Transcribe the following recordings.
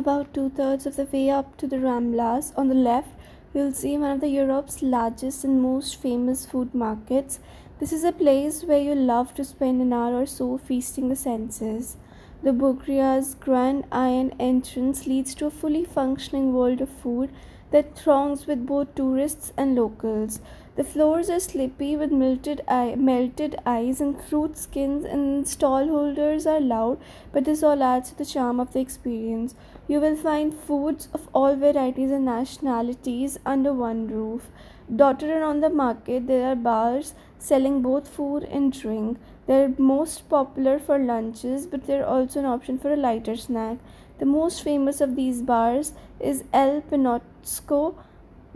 About two thirds of the way up to the Ramblas, on the left, you'll see one of the Europe's largest and most famous food markets. This is a place where you love to spend an hour or so feasting the senses. The Boqueria's grand iron entrance leads to a fully functioning world of food that throngs with both tourists and locals. The floors are slippy with melted, eye, melted ice and fruit skins, and stall holders are loud, but this all adds to the charm of the experience. You will find foods of all varieties and nationalities under one roof. Dotted around the market, there are bars selling both food and drink. They're most popular for lunches, but they're also an option for a lighter snack. The most famous of these bars is El Pinotxo,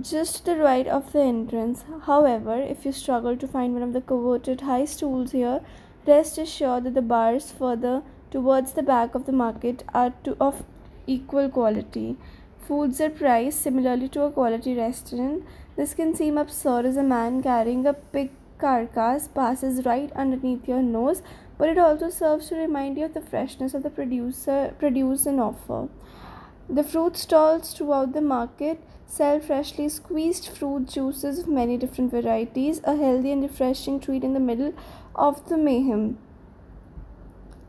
just to the right of the entrance. However, if you struggle to find one of the coveted high stools here, rest assured that the bars further towards the back of the market are to, of equal quality. Foods are priced similarly to a quality restaurant. This can seem absurd as a man carrying a pig carcass passes right underneath your nose but it also serves to remind you of the freshness of the producer produce and offer. The fruit stalls throughout the market sell freshly squeezed fruit juices of many different varieties, a healthy and refreshing treat in the middle of the mayhem.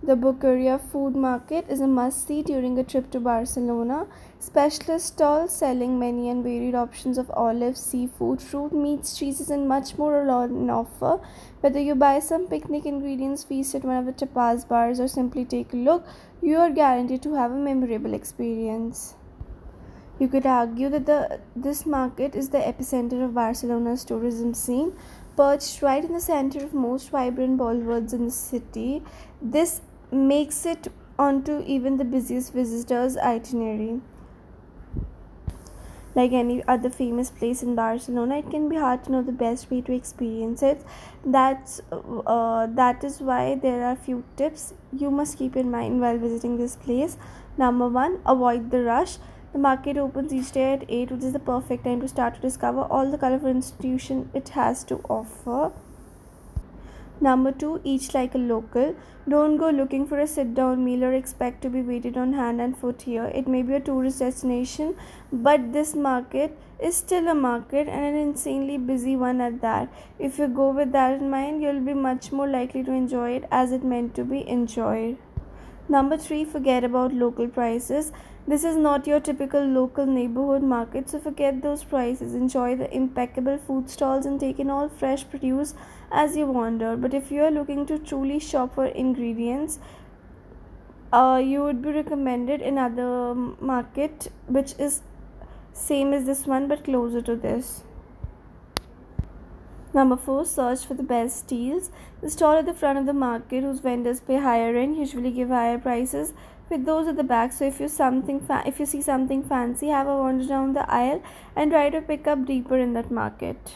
The Boqueria food market is a must see during a trip to Barcelona. Specialist stalls selling many and varied options of olives, seafood, fruit, meats, cheeses, and much more are on offer. Whether you buy some picnic ingredients, feast at one of the tapas bars, or simply take a look, you are guaranteed to have a memorable experience. You could argue that the, this market is the epicenter of Barcelona's tourism scene. Perched right in the center of most vibrant boulevards in the city, this makes it onto even the busiest visitors itinerary. Like any other famous place in barcelona it can be hard to know the best way to experience it. That's uh, that is why there are few tips you must keep in mind while visiting this place. Number one avoid the rush. The market opens each day at 8 which is the perfect time to start to discover all the colorful institution it has to offer Number two, eat like a local. Don't go looking for a sit down meal or expect to be waited on hand and foot here. It may be a tourist destination, but this market is still a market and an insanely busy one at that. If you go with that in mind, you'll be much more likely to enjoy it as it meant to be enjoyed. Number three, forget about local prices. This is not your typical local neighborhood market, so forget those prices. Enjoy the impeccable food stalls and take in all fresh produce as you wander. But if you are looking to truly shop for ingredients, uh, you would be recommended another market which is same as this one but closer to this. Number four, search for the best deals. The stall at the front of the market, whose vendors pay higher rent, usually give higher prices with those at the back so if you something fa- if you see something fancy have a wander down the aisle and try to pick up deeper in that market